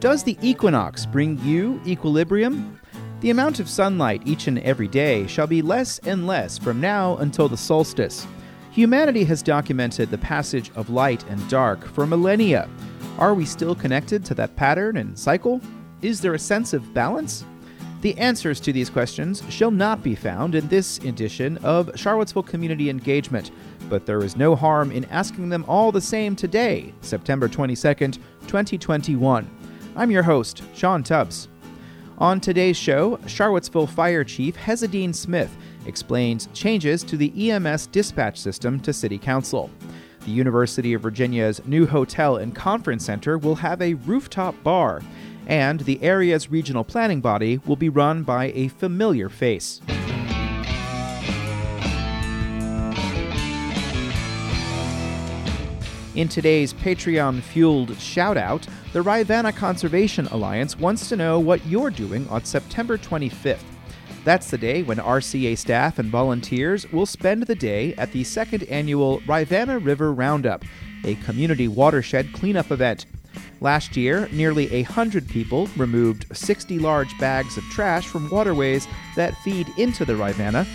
Does the equinox bring you equilibrium? The amount of sunlight each and every day shall be less and less from now until the solstice. Humanity has documented the passage of light and dark for millennia. Are we still connected to that pattern and cycle? Is there a sense of balance? The answers to these questions shall not be found in this edition of Charlottesville Community Engagement, but there is no harm in asking them all the same today, September 22nd, 2021. I'm your host, Sean Tubbs. On today's show, Charlottesville Fire Chief Hezedean Smith explains changes to the EMS dispatch system to City Council. The University of Virginia's new hotel and conference center will have a rooftop bar and the area's regional planning body will be run by a familiar face. In today's Patreon fueled shout out, the Rivanna Conservation Alliance wants to know what you're doing on September 25th. That's the day when RCA staff and volunteers will spend the day at the second annual Rivanna River Roundup, a community watershed cleanup event. Last year, nearly a hundred people removed 60 large bags of trash from waterways that feed into the Rivanna,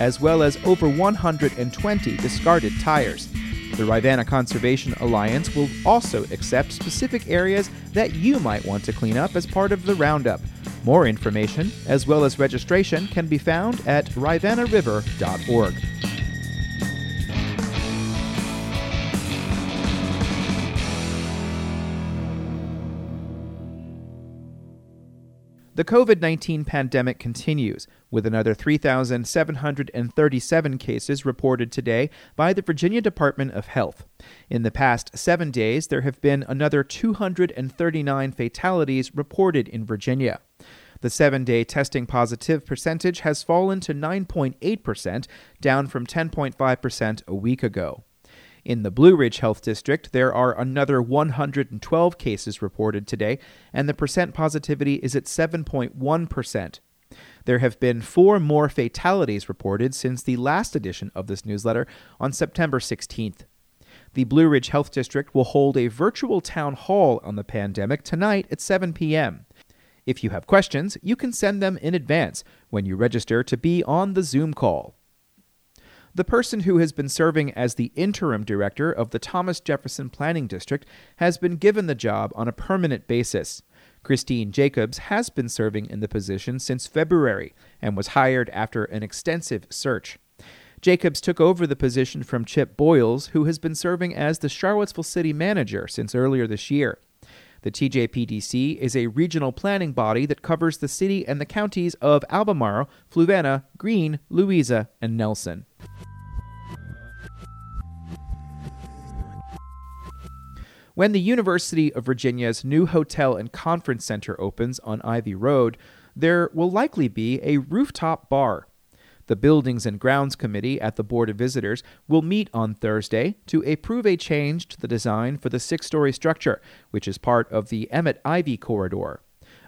as well as over 120 discarded tires. The Rivanna Conservation Alliance will also accept specific areas that you might want to clean up as part of the roundup. More information, as well as registration, can be found at rivannariver.org. The COVID 19 pandemic continues, with another 3,737 cases reported today by the Virginia Department of Health. In the past seven days, there have been another 239 fatalities reported in Virginia. The seven day testing positive percentage has fallen to 9.8%, down from 10.5% a week ago. In the Blue Ridge Health District, there are another 112 cases reported today, and the percent positivity is at 7.1%. There have been four more fatalities reported since the last edition of this newsletter on September 16th. The Blue Ridge Health District will hold a virtual town hall on the pandemic tonight at 7 p.m. If you have questions, you can send them in advance when you register to be on the Zoom call. The person who has been serving as the interim director of the Thomas Jefferson Planning District has been given the job on a permanent basis. Christine Jacobs has been serving in the position since February and was hired after an extensive search. Jacobs took over the position from Chip Boyles, who has been serving as the Charlottesville City Manager since earlier this year. The TJPDC is a regional planning body that covers the city and the counties of Albemarle, Fluvanna, Greene, Louisa, and Nelson. When the University of Virginia's new hotel and conference center opens on Ivy Road, there will likely be a rooftop bar. The Buildings and Grounds Committee at the Board of Visitors will meet on Thursday to approve a change to the design for the six story structure, which is part of the Emmet Ivy Corridor.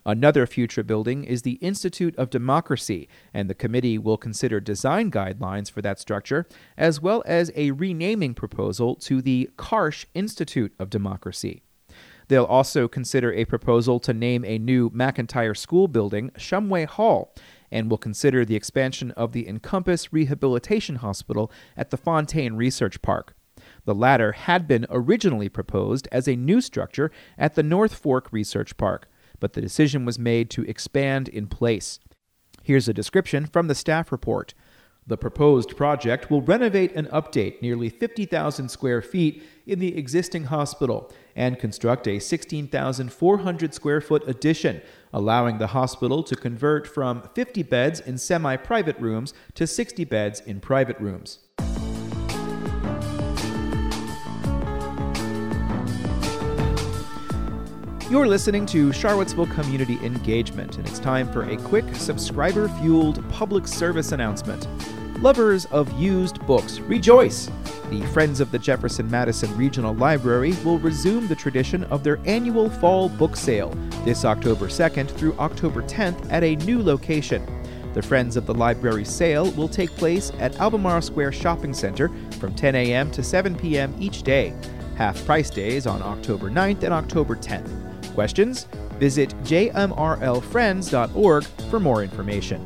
Another future building is the Institute of Democracy, and the committee will consider design guidelines for that structure, as well as a renaming proposal to the Karsh Institute of Democracy. They'll also consider a proposal to name a new McIntire School building Shumway Hall, and will consider the expansion of the Encompass Rehabilitation Hospital at the Fontaine Research Park. The latter had been originally proposed as a new structure at the North Fork Research Park but the decision was made to expand in place. Here's a description from the staff report. The proposed project will renovate and update nearly 50,000 square feet in the existing hospital and construct a 16,400 square foot addition, allowing the hospital to convert from 50 beds in semi private rooms to 60 beds in private rooms. You're listening to Charlottesville Community Engagement, and it's time for a quick subscriber fueled public service announcement. Lovers of used books, rejoice! The Friends of the Jefferson Madison Regional Library will resume the tradition of their annual fall book sale this October 2nd through October 10th at a new location. The Friends of the Library sale will take place at Albemarle Square Shopping Center from 10 a.m. to 7 p.m. each day. Half price days on October 9th and October 10th. Questions? Visit jmrlfriends.org for more information.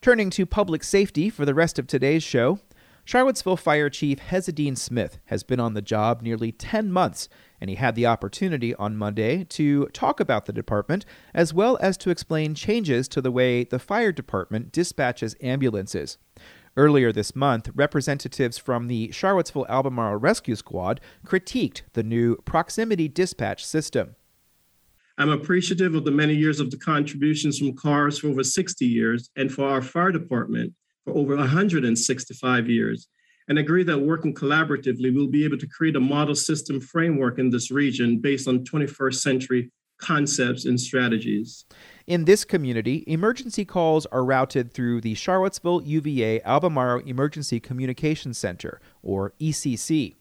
Turning to public safety for the rest of today's show, Charlottesville Fire Chief Hezedean Smith has been on the job nearly 10 months, and he had the opportunity on Monday to talk about the department as well as to explain changes to the way the fire department dispatches ambulances. Earlier this month, representatives from the Charlottesville Albemarle Rescue Squad critiqued the new proximity dispatch system. I'm appreciative of the many years of the contributions from CARS for over 60 years and for our fire department for over 165 years, and agree that working collaboratively, we'll be able to create a model system framework in this region based on 21st century concepts and strategies. In this community, emergency calls are routed through the Charlottesville UVA Albemarle Emergency Communications Center, or ECC.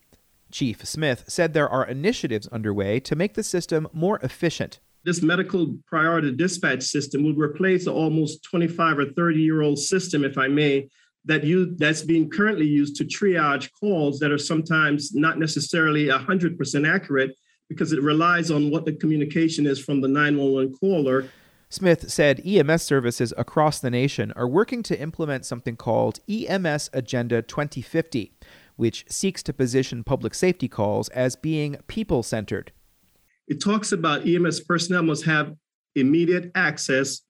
Chief Smith said there are initiatives underway to make the system more efficient. This medical priority dispatch system would replace the almost 25 or 30 year old system, if I may, that you that's being currently used to triage calls that are sometimes not necessarily 100% accurate because it relies on what the communication is from the 911 caller. Smith said EMS services across the nation are working to implement something called EMS Agenda 2050 which seeks to position public safety calls as being people centered. It talks about EMS personnel must have immediate access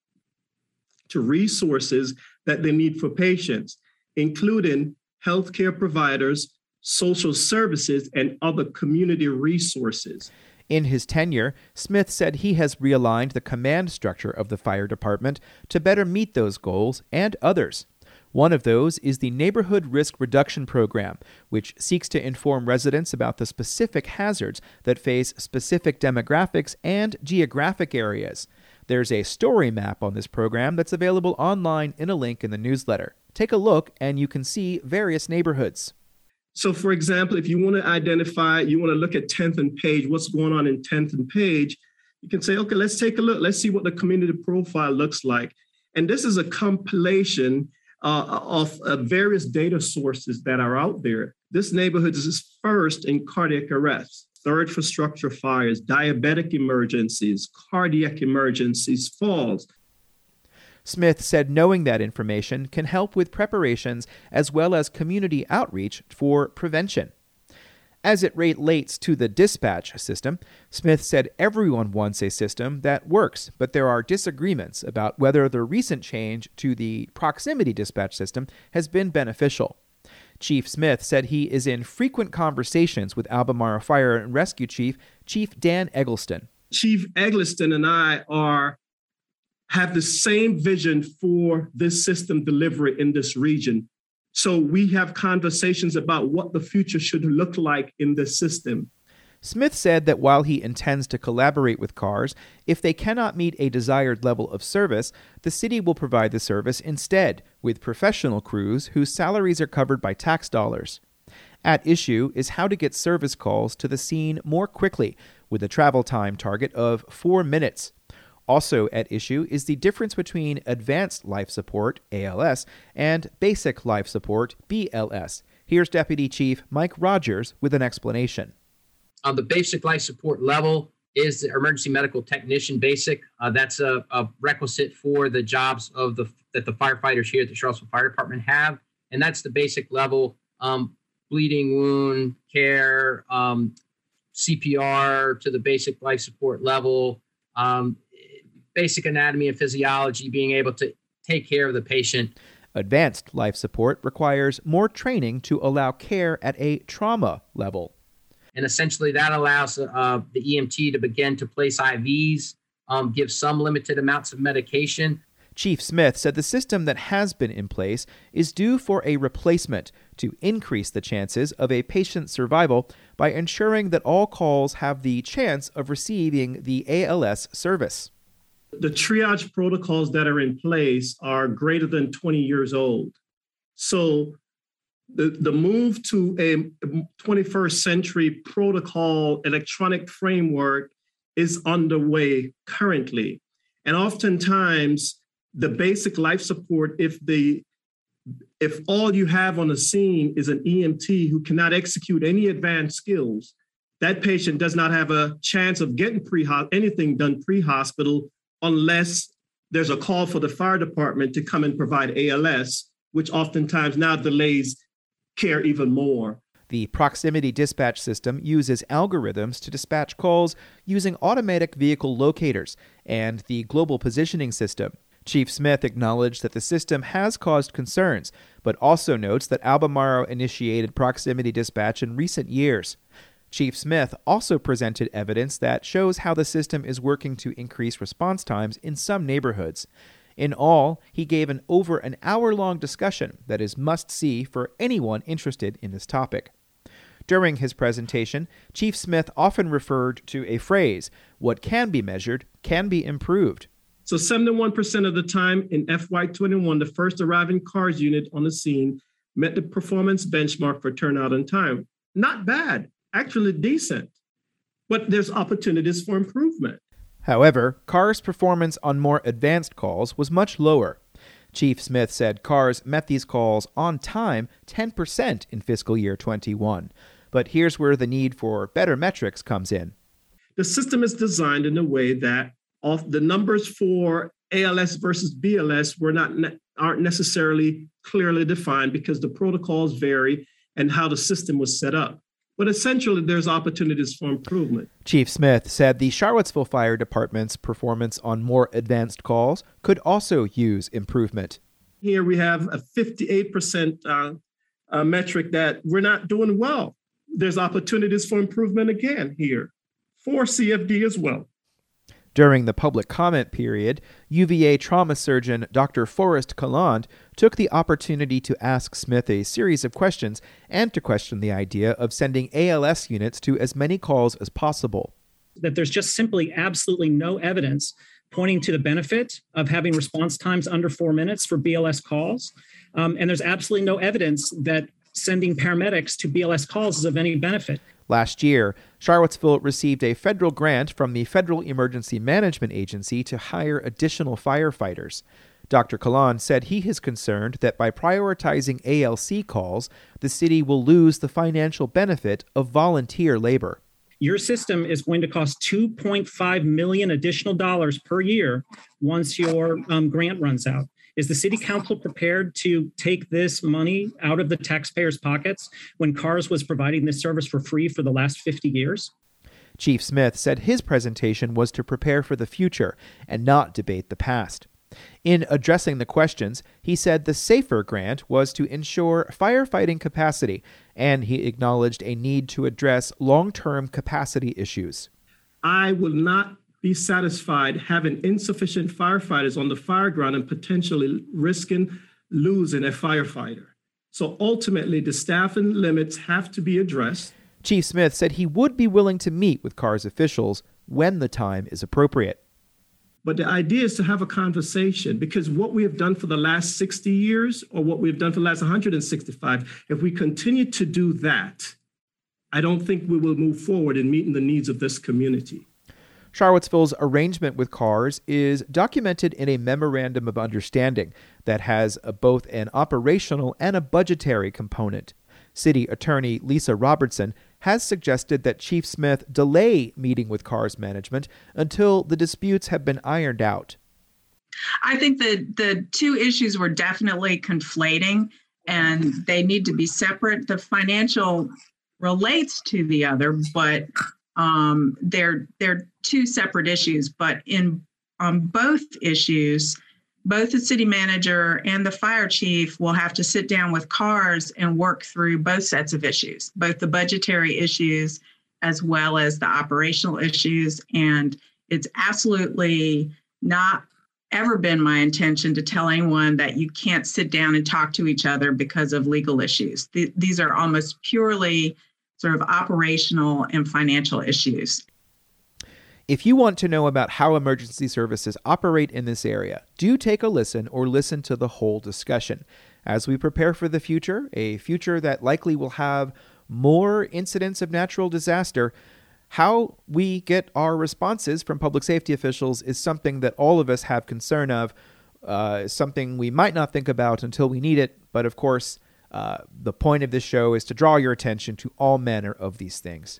to resources that they need for patients, including healthcare providers, social services, and other community resources. In his tenure, Smith said he has realigned the command structure of the fire department to better meet those goals and others. One of those is the Neighborhood Risk Reduction Program, which seeks to inform residents about the specific hazards that face specific demographics and geographic areas. There's a story map on this program that's available online in a link in the newsletter. Take a look and you can see various neighborhoods. So, for example, if you want to identify, you want to look at 10th and Page, what's going on in 10th and Page, you can say, okay, let's take a look. Let's see what the community profile looks like. And this is a compilation uh, of uh, various data sources that are out there. This neighborhood is first in cardiac arrest, third for structure fires, diabetic emergencies, cardiac emergencies, falls. Smith said knowing that information can help with preparations as well as community outreach for prevention. As it relates to the dispatch system, Smith said everyone wants a system that works, but there are disagreements about whether the recent change to the proximity dispatch system has been beneficial. Chief Smith said he is in frequent conversations with Albemarle Fire and Rescue Chief Chief Dan Eggleston. Chief Eggleston and I are have the same vision for this system delivery in this region. So we have conversations about what the future should look like in the system. Smith said that while he intends to collaborate with CARS, if they cannot meet a desired level of service, the city will provide the service instead with professional crews whose salaries are covered by tax dollars. At issue is how to get service calls to the scene more quickly, with a travel time target of four minutes. Also at issue is the difference between advanced life support, ALS, and basic life support, BLS. Here's Deputy Chief Mike Rogers with an explanation. On the basic life support level is the emergency medical technician basic. Uh, that's a, a, requisite for the jobs of the that the firefighters here at the Charlottesville Fire Department have, and that's the basic level. Um, bleeding wound care, um, CPR to the basic life support level, um, basic anatomy and physiology, being able to take care of the patient. Advanced life support requires more training to allow care at a trauma level. And essentially, that allows uh, the EMT to begin to place IVs, um, give some limited amounts of medication. Chief Smith said the system that has been in place is due for a replacement to increase the chances of a patient's survival by ensuring that all calls have the chance of receiving the ALS service. The triage protocols that are in place are greater than 20 years old. So the, the move to a 21st century protocol electronic framework is underway currently. And oftentimes, the basic life support, if the if all you have on the scene is an EMT who cannot execute any advanced skills, that patient does not have a chance of getting pre anything done pre-hospital unless there's a call for the fire department to come and provide ALS, which oftentimes now delays care even more. The proximity dispatch system uses algorithms to dispatch calls using automatic vehicle locators and the global positioning system. Chief Smith acknowledged that the system has caused concerns, but also notes that Albemarle initiated proximity dispatch in recent years. Chief Smith also presented evidence that shows how the system is working to increase response times in some neighborhoods. In all, he gave an over an hour long discussion that is must see for anyone interested in this topic. During his presentation, Chief Smith often referred to a phrase what can be measured can be improved. So 71% of the time in FY21, the first arriving CARS unit on the scene met the performance benchmark for turnout and time. Not bad, actually decent, but there's opportunities for improvement. However, CAR's performance on more advanced calls was much lower. Chief Smith said CARS met these calls on time 10% in fiscal year 21. But here's where the need for better metrics comes in. The system is designed in a way that the numbers for ALS versus BLS were not ne- aren't necessarily clearly defined because the protocols vary and how the system was set up. But essentially, there's opportunities for improvement. Chief Smith said the Charlottesville Fire Department's performance on more advanced calls could also use improvement. Here we have a 58% uh, uh, metric that we're not doing well there's opportunities for improvement again here for CFD as well. During the public comment period, UVA trauma surgeon Dr. Forrest Calland took the opportunity to ask Smith a series of questions and to question the idea of sending ALS units to as many calls as possible. That there's just simply absolutely no evidence pointing to the benefit of having response times under four minutes for BLS calls. Um, and there's absolutely no evidence that sending paramedics to BLS calls is of any benefit. Last year, Charlottesville received a federal grant from the Federal Emergency Management Agency to hire additional firefighters. Dr. Calland said he is concerned that by prioritizing ALC calls, the city will lose the financial benefit of volunteer labor. Your system is going to cost 2.5 million additional dollars per year once your um, grant runs out. Is the city council prepared to take this money out of the taxpayers' pockets when CARS was providing this service for free for the last 50 years? Chief Smith said his presentation was to prepare for the future and not debate the past. In addressing the questions, he said the SAFER grant was to ensure firefighting capacity, and he acknowledged a need to address long term capacity issues. I will not be satisfied having insufficient firefighters on the fire ground and potentially risking losing a firefighter. So ultimately, the staffing limits have to be addressed. Chief Smith said he would be willing to meet with CARS officials when the time is appropriate. But the idea is to have a conversation because what we have done for the last 60 years or what we've done for the last 165, if we continue to do that, I don't think we will move forward in meeting the needs of this community. Charlottesville's arrangement with CARS is documented in a memorandum of understanding that has a, both an operational and a budgetary component. City Attorney Lisa Robertson has suggested that Chief Smith delay meeting with CARS management until the disputes have been ironed out. I think that the two issues were definitely conflating and they need to be separate. The financial relates to the other, but um, they're they're two separate issues, but in on both issues, both the city manager and the fire chief will have to sit down with CARS and work through both sets of issues, both the budgetary issues as well as the operational issues. And it's absolutely not ever been my intention to tell anyone that you can't sit down and talk to each other because of legal issues. Th- these are almost purely sort of operational and financial issues. If you want to know about how emergency services operate in this area, do take a listen or listen to the whole discussion. As we prepare for the future, a future that likely will have more incidents of natural disaster, how we get our responses from public safety officials is something that all of us have concern of, uh, something we might not think about until we need it, but of course, uh, the point of this show is to draw your attention to all manner of these things.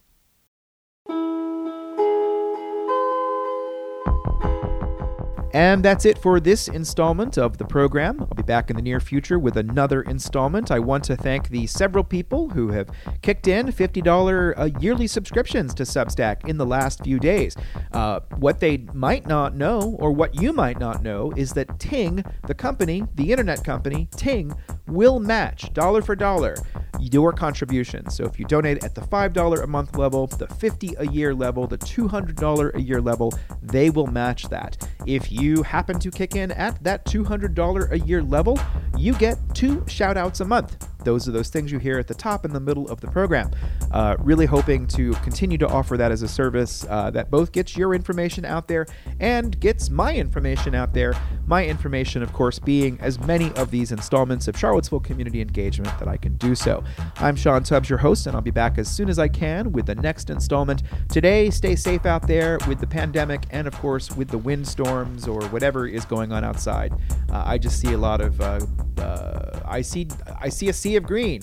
And that's it for this installment of the program. I'll be back in the near future with another installment. I want to thank the several people who have kicked in $50 uh, yearly subscriptions to Substack in the last few days. Uh, what they might not know, or what you might not know, is that Ting, the company, the internet company, Ting, will match dollar for dollar your contribution. So if you donate at the $5 a month level, the $50 a year level, the $200 a year level, they will match that. If you happen to kick in at that $200 a year level, you get two shout outs a month. Those are those things you hear at the top and the middle of the program. Uh, really hoping to continue to offer that as a service uh, that both gets your information out there and gets my information out there. My information, of course, being as many of these installments of Charlottesville community engagement that I can do so. I'm Sean Tubbs, your host, and I'll be back as soon as I can with the next installment. Today, stay safe out there with the pandemic and, of course, with the windstorms or whatever is going on outside. Uh, I just see a lot of. Uh, uh, I see. I see a sea of green,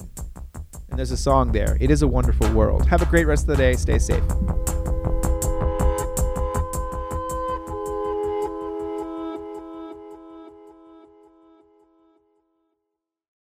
and there's a song there. It is a wonderful world. Have a great rest of the day. Stay safe.